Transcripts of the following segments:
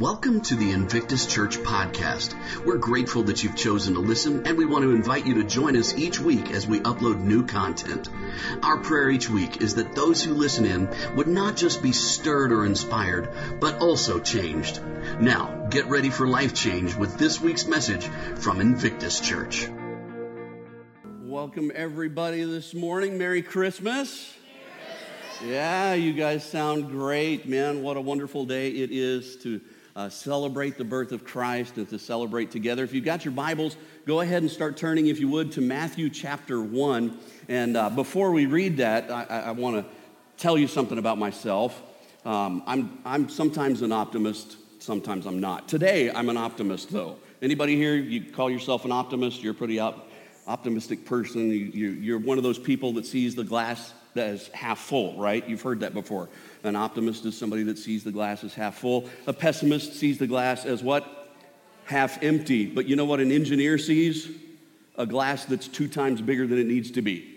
Welcome to the Invictus Church podcast. We're grateful that you've chosen to listen, and we want to invite you to join us each week as we upload new content. Our prayer each week is that those who listen in would not just be stirred or inspired, but also changed. Now, get ready for life change with this week's message from Invictus Church. Welcome, everybody, this morning. Merry Christmas. Yeah, you guys sound great, man. What a wonderful day it is to uh, celebrate the birth of Christ and to celebrate together. If you've got your Bibles, go ahead and start turning, if you would, to Matthew chapter 1. And uh, before we read that, I, I want to tell you something about myself. Um, I'm, I'm sometimes an optimist, sometimes I'm not. Today, I'm an optimist, though. Anybody here, you call yourself an optimist? You're a pretty op- optimistic person. You, you, you're one of those people that sees the glass as half full, right? You've heard that before. An optimist is somebody that sees the glass as half full. A pessimist sees the glass as what? Half empty. But you know what an engineer sees? A glass that's two times bigger than it needs to be.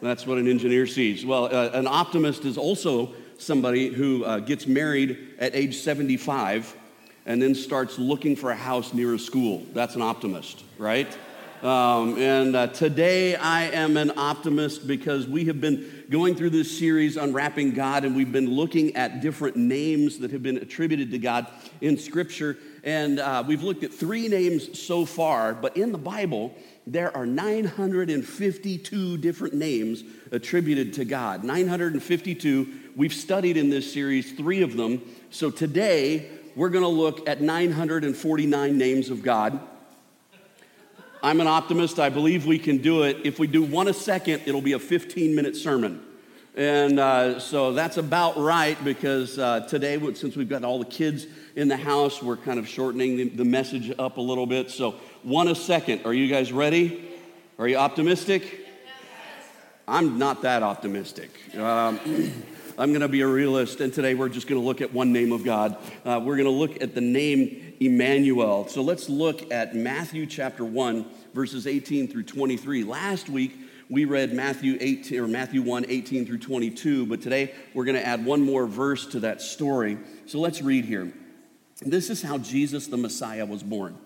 That's what an engineer sees. Well, uh, an optimist is also somebody who uh, gets married at age 75 and then starts looking for a house near a school. That's an optimist, right? Um, and uh, today I am an optimist because we have been going through this series, Unwrapping God, and we've been looking at different names that have been attributed to God in Scripture. And uh, we've looked at three names so far, but in the Bible, there are 952 different names attributed to God. 952. We've studied in this series three of them. So today, we're going to look at 949 names of God. I'm an optimist. I believe we can do it. If we do one a second, it'll be a 15 minute sermon. And uh, so that's about right because uh, today, since we've got all the kids in the house, we're kind of shortening the, the message up a little bit. So, one a second. Are you guys ready? Are you optimistic? I'm not that optimistic. Um, I'm going to be a realist, and today we're just going to look at one name of God. Uh, we're going to look at the name Emmanuel. So let's look at Matthew chapter 1, verses 18 through 23. Last week, we read Matthew 18 or Matthew 1, 18 through 22, but today we're going to add one more verse to that story. So let's read here. This is how Jesus the Messiah was born.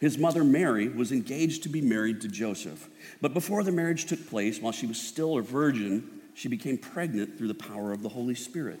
His mother Mary was engaged to be married to Joseph. But before the marriage took place, while she was still a virgin, she became pregnant through the power of the Holy Spirit.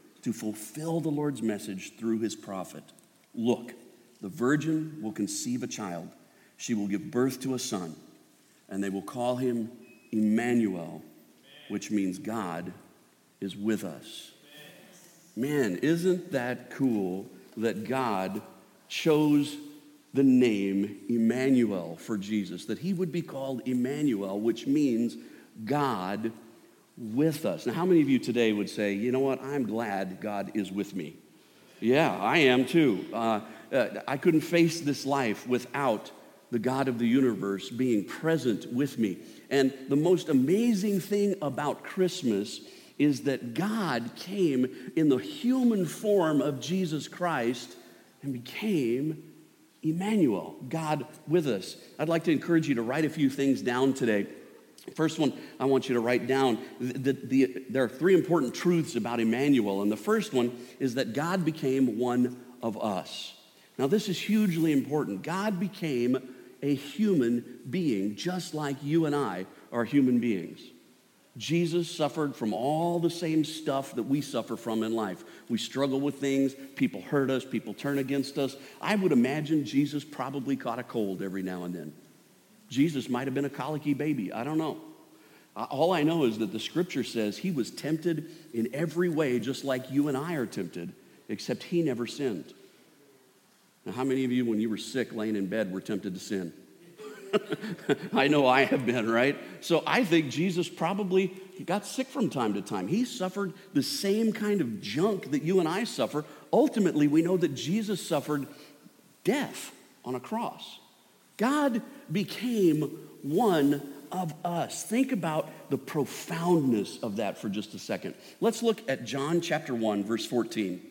to fulfill the Lord's message through his prophet. Look, the virgin will conceive a child. She will give birth to a son, and they will call him Emmanuel, which means God is with us. Man, isn't that cool that God chose the name Emmanuel for Jesus, that he would be called Emmanuel, which means God with us. Now, how many of you today would say, you know what, I'm glad God is with me? Yeah, I am too. Uh, uh, I couldn't face this life without the God of the universe being present with me. And the most amazing thing about Christmas is that God came in the human form of Jesus Christ and became Emmanuel, God with us. I'd like to encourage you to write a few things down today. First one I want you to write down the, the, the, there are three important truths about Emmanuel. And the first one is that God became one of us. Now, this is hugely important. God became a human being, just like you and I are human beings. Jesus suffered from all the same stuff that we suffer from in life. We struggle with things, people hurt us, people turn against us. I would imagine Jesus probably caught a cold every now and then. Jesus might have been a colicky baby. I don't know. All I know is that the scripture says he was tempted in every way, just like you and I are tempted, except he never sinned. Now, how many of you, when you were sick laying in bed, were tempted to sin? I know I have been, right? So I think Jesus probably got sick from time to time. He suffered the same kind of junk that you and I suffer ultimately, we know that Jesus suffered death on a cross. God became one of us. Think about the profoundness of that for just a second. Let's look at John chapter 1, verse 14.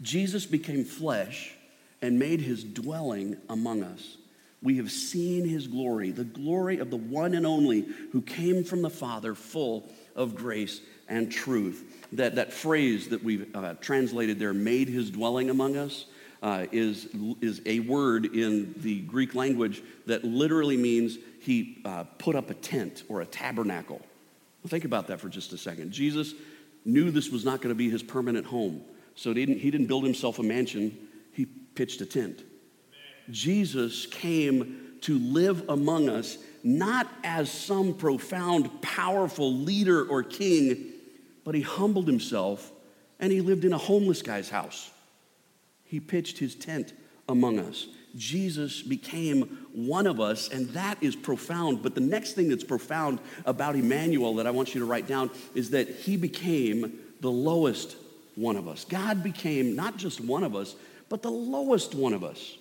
Jesus became flesh and made his dwelling among us. We have seen his glory, the glory of the one and only who came from the Father, full of grace and truth. That, that phrase that we've uh, translated there, made his dwelling among us, uh, is, is a word in the Greek language that literally means he uh, put up a tent or a tabernacle. Well, think about that for just a second. Jesus knew this was not going to be his permanent home, so didn't, he didn't build himself a mansion, he pitched a tent. Jesus came to live among us not as some profound, powerful leader or king, but he humbled himself and he lived in a homeless guy's house. He pitched his tent among us. Jesus became one of us, and that is profound. But the next thing that's profound about Emmanuel that I want you to write down is that he became the lowest one of us. God became not just one of us, but the lowest one of us.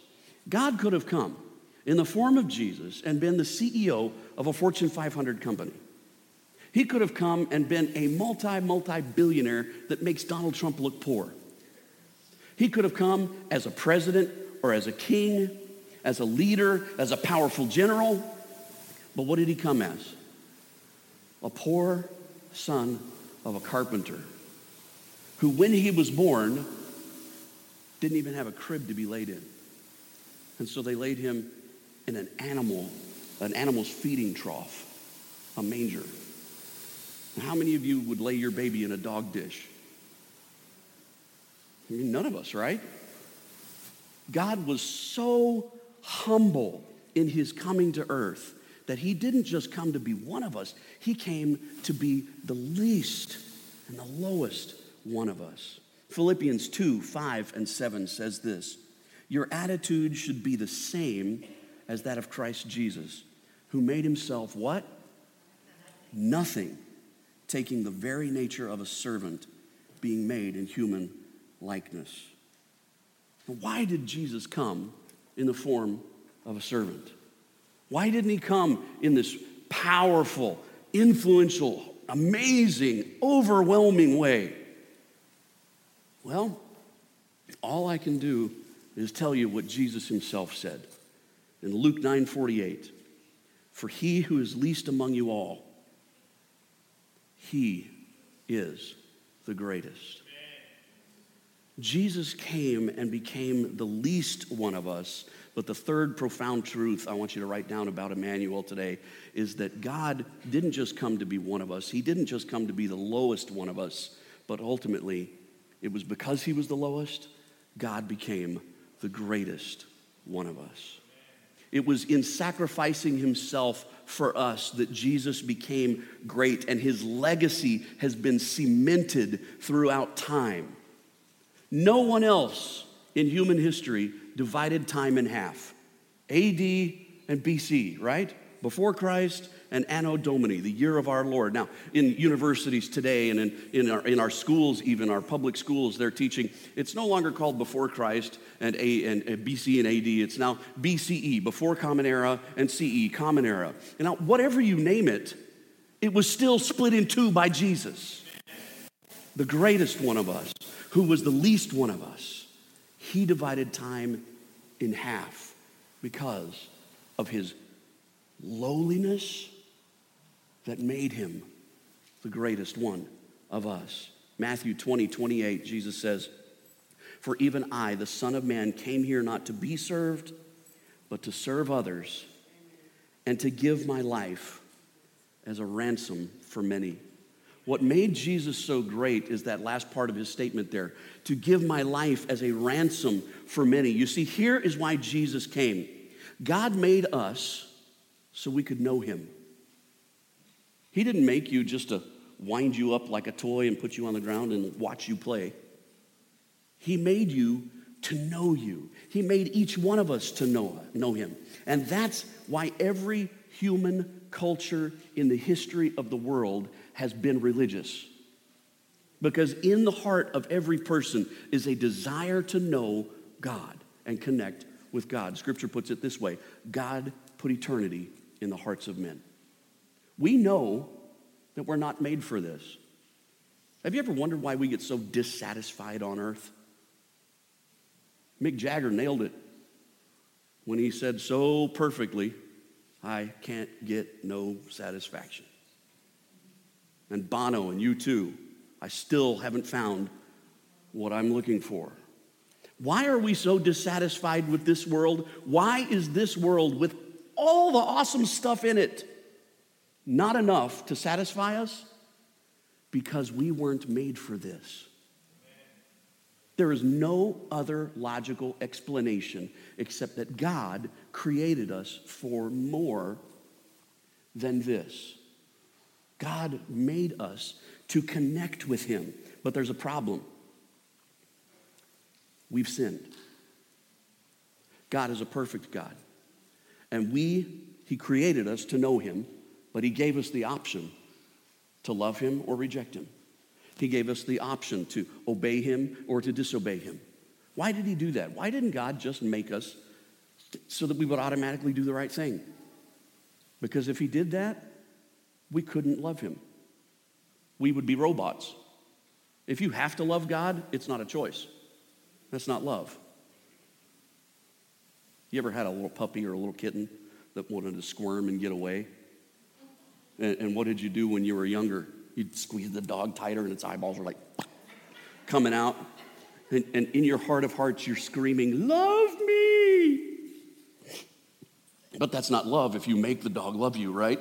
God could have come in the form of Jesus and been the CEO of a Fortune 500 company. He could have come and been a multi, multi billionaire that makes Donald Trump look poor. He could have come as a president or as a king, as a leader, as a powerful general. But what did he come as? A poor son of a carpenter who, when he was born, didn't even have a crib to be laid in. And so they laid him in an animal, an animal's feeding trough, a manger. How many of you would lay your baby in a dog dish? None of us, right? God was so humble in his coming to earth that he didn't just come to be one of us, he came to be the least and the lowest one of us. Philippians 2 5 and 7 says this Your attitude should be the same as that of Christ Jesus, who made himself what? Nothing, taking the very nature of a servant, being made in human likeness. Why did Jesus come in the form of a servant? Why didn't he come in this powerful, influential, amazing, overwhelming way? Well, all I can do is tell you what Jesus himself said in Luke 9:48. For he who is least among you all, he is the greatest. Jesus came and became the least one of us. But the third profound truth I want you to write down about Emmanuel today is that God didn't just come to be one of us, He didn't just come to be the lowest one of us, but ultimately, it was because He was the lowest, God became the greatest one of us. It was in sacrificing Himself for us that Jesus became great, and His legacy has been cemented throughout time. No one else in human history divided time in half AD and BC, right? Before Christ and Anno Domini, the year of our Lord. Now, in universities today and in, in, our, in our schools, even our public schools, they're teaching it's no longer called before Christ and, A, and, and BC and AD. It's now BCE, before Common Era, and CE, Common Era. Now, whatever you name it, it was still split in two by Jesus, the greatest one of us who was the least one of us, he divided time in half because of his lowliness that made him the greatest one of us. Matthew 20, 28, Jesus says, For even I, the Son of Man, came here not to be served, but to serve others and to give my life as a ransom for many. What made Jesus so great is that last part of his statement there to give my life as a ransom for many. You see, here is why Jesus came God made us so we could know him. He didn't make you just to wind you up like a toy and put you on the ground and watch you play. He made you to know you. He made each one of us to know, know him. And that's why every human culture in the history of the world has been religious. Because in the heart of every person is a desire to know God and connect with God. Scripture puts it this way God put eternity in the hearts of men. We know that we're not made for this. Have you ever wondered why we get so dissatisfied on earth? Mick Jagger nailed it when he said so perfectly, I can't get no satisfaction. And Bono and U2. I still haven't found what I'm looking for. Why are we so dissatisfied with this world? Why is this world, with all the awesome stuff in it, not enough to satisfy us? Because we weren't made for this. There is no other logical explanation except that God created us for more than this. God made us to connect with Him. But there's a problem. We've sinned. God is a perfect God. And we, He created us to know Him, but He gave us the option to love Him or reject Him. He gave us the option to obey Him or to disobey Him. Why did He do that? Why didn't God just make us so that we would automatically do the right thing? Because if He did that, we couldn't love Him. We would be robots. If you have to love God, it's not a choice. That's not love. You ever had a little puppy or a little kitten that wanted to squirm and get away? And, and, what did you do when you were younger? You'd squeeze the dog tighter and its eyeballs were like coming out. And, and in your heart of hearts, you're screaming, Love me! But that's not love if you make the dog love you, right?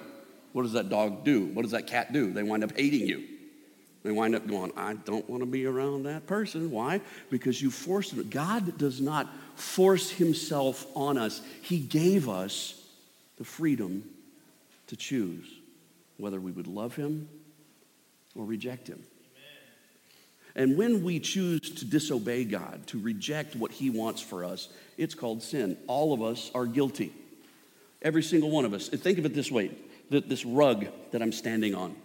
What does that dog do? What does that cat do? They wind up hating you. They wind up going, I don't want to be around that person. Why? Because you forced them. God does not force himself on us, He gave us the freedom to choose whether we would love Him or reject Him. And when we choose to disobey God, to reject what He wants for us, it's called sin. All of us are guilty. Every single one of us. Think of it this way this rug that I'm standing on.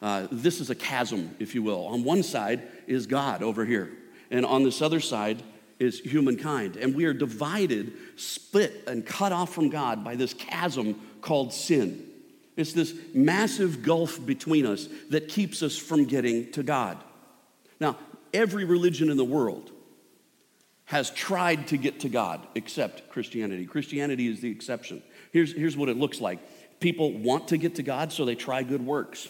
Uh, this is a chasm, if you will. On one side is God over here, and on this other side is humankind. And we are divided, split, and cut off from God by this chasm called sin. It's this massive gulf between us that keeps us from getting to God. Now, every religion in the world has tried to get to God except Christianity. Christianity is the exception. Here's, here's what it looks like people want to get to God, so they try good works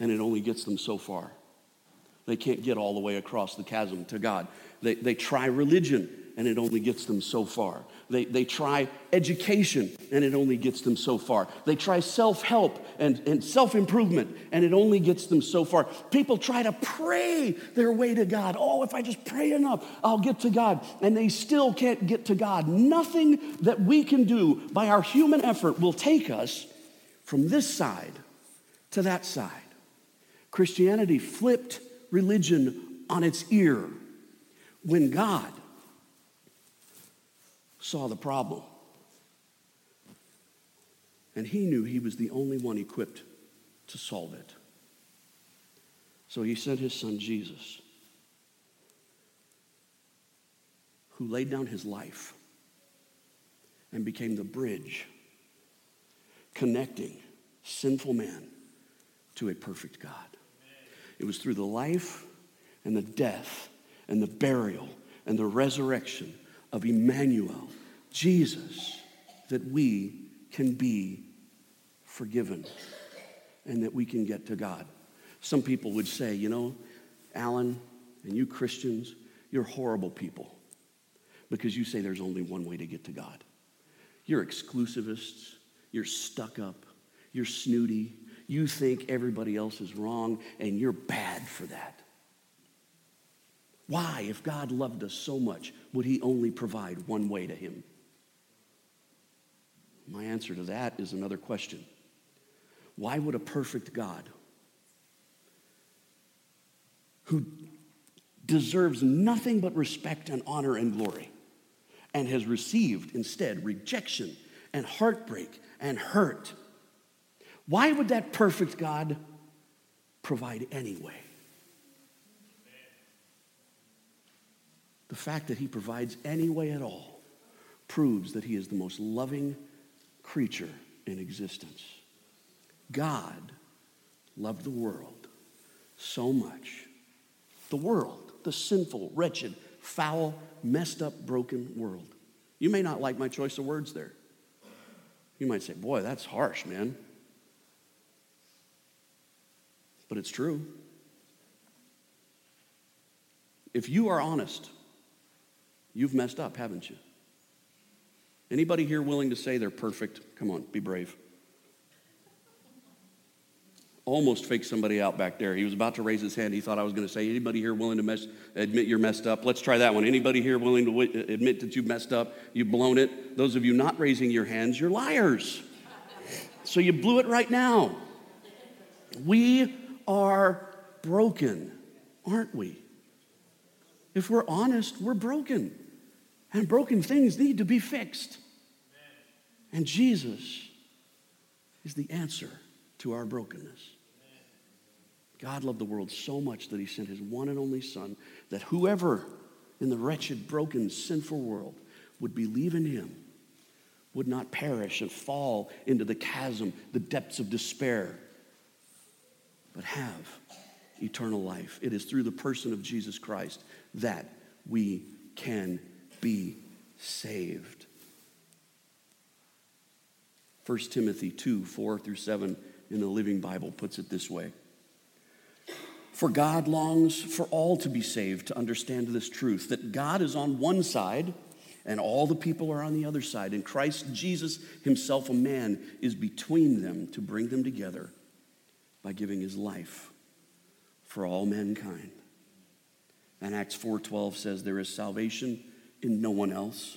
and it only gets them so far. They can't get all the way across the chasm to God. They, they try religion, and it only gets them so far. They, they try education, and it only gets them so far. They try self help and, and self improvement, and it only gets them so far. People try to pray their way to God. Oh, if I just pray enough, I'll get to God. And they still can't get to God. Nothing that we can do by our human effort will take us from this side to that side. Christianity flipped religion on its ear when God saw the problem. And he knew he was the only one equipped to solve it. So he sent his son Jesus, who laid down his life and became the bridge connecting sinful man to a perfect God. It was through the life and the death and the burial and the resurrection of Emmanuel, Jesus, that we can be forgiven and that we can get to God. Some people would say, you know, Alan and you Christians, you're horrible people because you say there's only one way to get to God. You're exclusivists, you're stuck up, you're snooty, you think everybody else is wrong, and you're bad for that. Why, if God loved us so much, would He only provide one way to Him? My answer to that is another question. Why would a perfect God who deserves nothing but respect and honor and glory and has received instead rejection and heartbreak and hurt, why would that perfect God provide anyway? The fact that he provides any way at all proves that he is the most loving creature in existence. God loved the world so much. The world, the sinful, wretched, foul, messed up, broken world. You may not like my choice of words there. You might say, boy, that's harsh, man. But it's true. If you are honest, you've messed up, haven't you? Anybody here willing to say they're perfect? Come on, be brave. Almost faked somebody out back there. He was about to raise his hand. He thought I was going to say, anybody here willing to mess, admit you're messed up? Let's try that one. Anybody here willing to w- uh, admit that you've messed up? You've blown it? Those of you not raising your hands, you're liars. So you blew it right now. We are broken, aren't we? If we're honest, we're broken. And broken things need to be fixed. And Jesus is the answer to our brokenness. God loved the world so much that he sent his one and only Son, that whoever in the wretched, broken, sinful world would believe in him would not perish and fall into the chasm, the depths of despair, but have eternal life. It is through the person of Jesus Christ that we can be saved. 1 Timothy 2 4 through 7 in the Living Bible puts it this way. For God longs for all to be saved to understand this truth that God is on one side and all the people are on the other side. And Christ Jesus, himself a man, is between them to bring them together by giving his life for all mankind. And Acts 4:12 says there is salvation in no one else.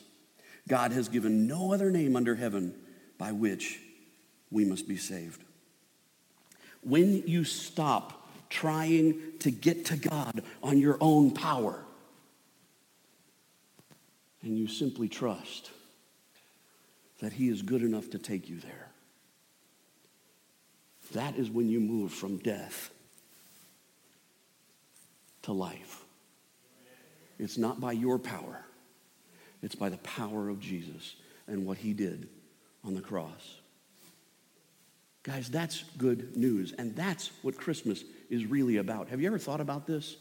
God has given no other name under heaven by which we must be saved. When you stop trying to get to God on your own power. And you simply trust that He is good enough to take you there. That is when you move from death to life. It's not by your power, it's by the power of Jesus and what He did on the cross. Guys, that's good news. And that's what Christmas is really about. Have you ever thought about this?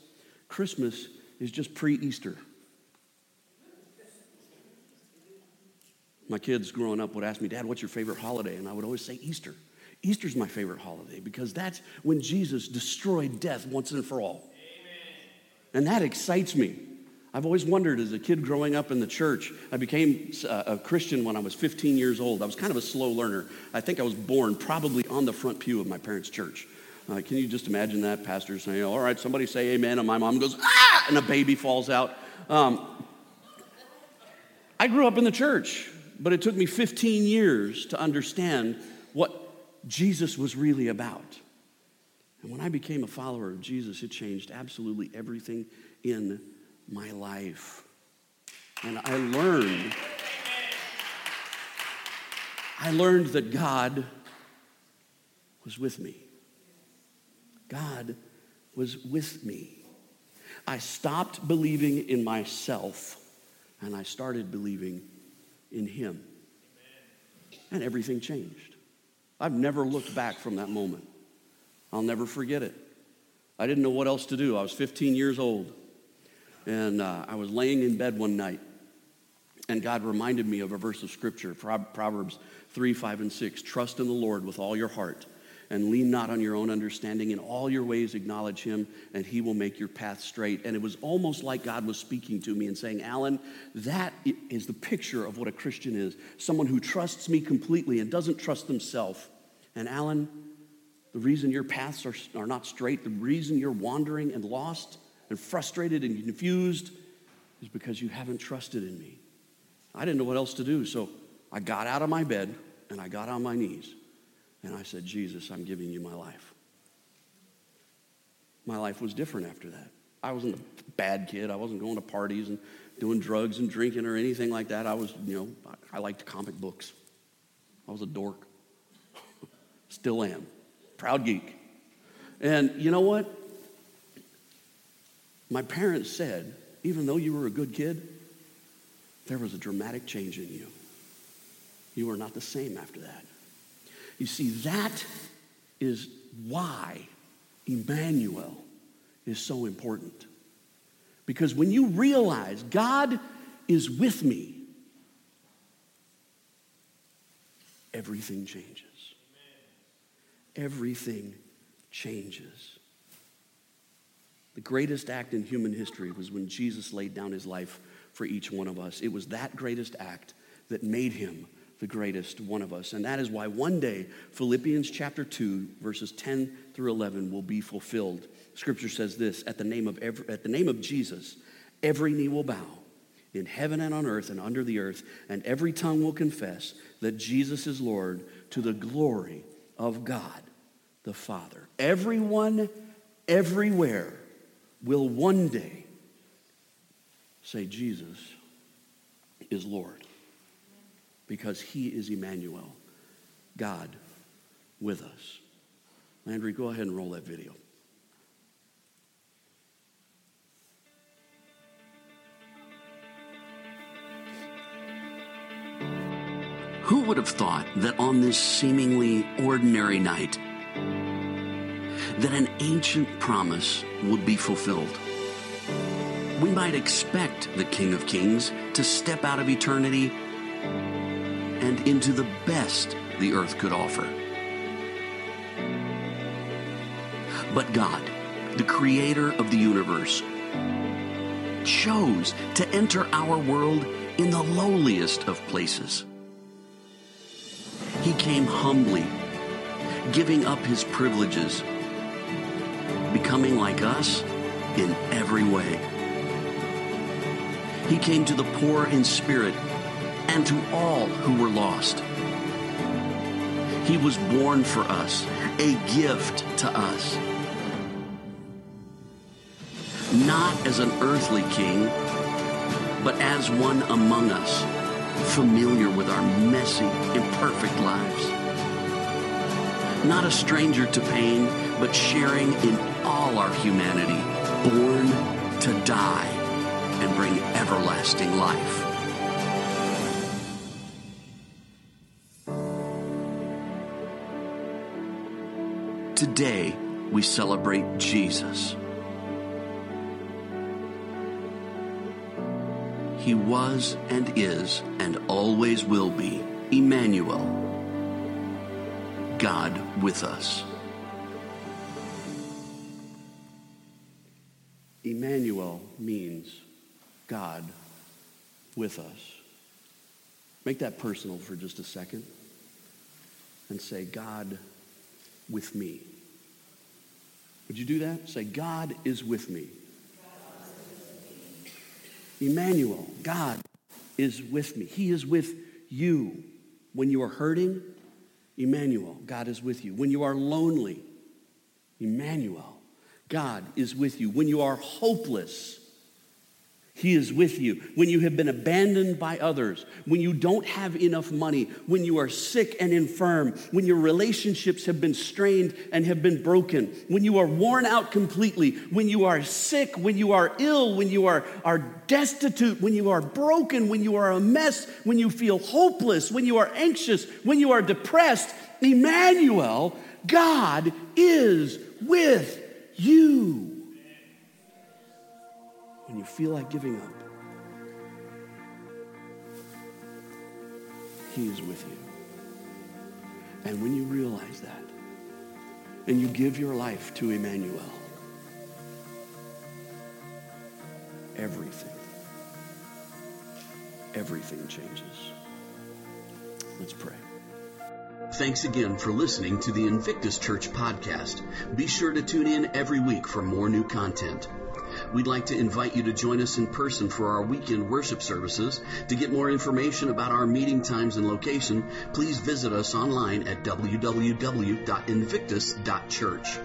Christmas is just pre Easter. My kids growing up would ask me, Dad, what's your favorite holiday? And I would always say Easter. Easter's my favorite holiday because that's when Jesus destroyed death once and for all. Amen. And that excites me. I've always wondered as a kid growing up in the church, I became a Christian when I was 15 years old. I was kind of a slow learner. I think I was born probably on the front pew of my parents' church. Uh, can you just imagine that? Pastor saying, All right, somebody say amen. And my mom goes, Ah! And a baby falls out. Um, I grew up in the church, but it took me 15 years to understand what Jesus was really about. And when I became a follower of Jesus, it changed absolutely everything in my life. And I learned, I learned that God was with me. God was with me. I stopped believing in myself and I started believing in Him. And everything changed. I've never looked back from that moment. I'll never forget it. I didn't know what else to do. I was 15 years old. And uh, I was laying in bed one night, and God reminded me of a verse of scripture Proverbs 3, 5, and 6. Trust in the Lord with all your heart, and lean not on your own understanding. In all your ways, acknowledge him, and he will make your path straight. And it was almost like God was speaking to me and saying, Alan, that is the picture of what a Christian is someone who trusts me completely and doesn't trust themselves. And Alan, the reason your paths are, are not straight, the reason you're wandering and lost and frustrated and confused is because you haven't trusted in me. I didn't know what else to do, so I got out of my bed and I got on my knees and I said, Jesus, I'm giving you my life. My life was different after that. I wasn't a bad kid. I wasn't going to parties and doing drugs and drinking or anything like that. I was, you know, I liked comic books. I was a dork. Still am. Proud geek. And you know what? My parents said even though you were a good kid, there was a dramatic change in you. You were not the same after that. You see, that is why Emmanuel is so important. Because when you realize God is with me, everything changes. Everything changes. The greatest act in human history was when Jesus laid down his life for each one of us. It was that greatest act that made him the greatest one of us. And that is why one day Philippians chapter 2 verses 10 through 11 will be fulfilled. Scripture says this, at the name of every, at the name of Jesus, every knee will bow in heaven and on earth and under the earth, and every tongue will confess that Jesus is Lord to the glory of God the Father. Everyone everywhere will one day say Jesus is Lord because he is Emmanuel, God with us. Landry, go ahead and roll that video. Who would have thought that on this seemingly ordinary night, that an ancient promise would be fulfilled? We might expect the King of Kings to step out of eternity and into the best the earth could offer. But God, the creator of the universe, chose to enter our world in the lowliest of places. He came humbly, giving up his privileges, becoming like us in every way. He came to the poor in spirit and to all who were lost. He was born for us, a gift to us. Not as an earthly king, but as one among us, familiar with our messy, imperfect lives. Not a stranger to pain, but sharing in all our humanity, born to die and bring everlasting life. Today, we celebrate Jesus. He was and is and always will be Emmanuel, God with us. Means God with us. Make that personal for just a second and say, God with me. Would you do that? Say, God is with me. Emmanuel, God is with me. He is with you. When you are hurting, Emmanuel, God is with you. When you are lonely, Emmanuel, God is with you. When you are hopeless, he is with you. When you have been abandoned by others, when you don't have enough money, when you are sick and infirm, when your relationships have been strained and have been broken, when you are worn out completely, when you are sick, when you are ill, when you are, are destitute, when you are broken, when you are a mess, when you feel hopeless, when you are anxious, when you are depressed, Emmanuel, God is with you when you feel like giving up, He is with you. And when you realize that, and you give your life to Emmanuel, everything, everything changes. Let's pray. Thanks again for listening to the Invictus Church podcast. Be sure to tune in every week for more new content. We'd like to invite you to join us in person for our weekend worship services. To get more information about our meeting times and location, please visit us online at www.invictus.church.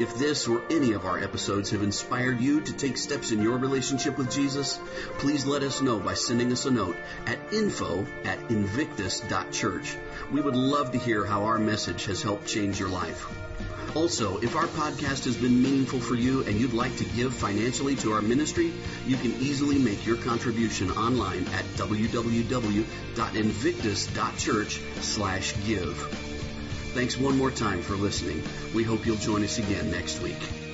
If this or any of our episodes have inspired you to take steps in your relationship with Jesus, please let us know by sending us a note at info at invictus.church. We would love to hear how our message has helped change your life. Also, if our podcast has been meaningful for you and you'd like to give financially to our ministry, you can easily make your contribution online at www.invictus.church/give. Thanks one more time for listening. We hope you'll join us again next week.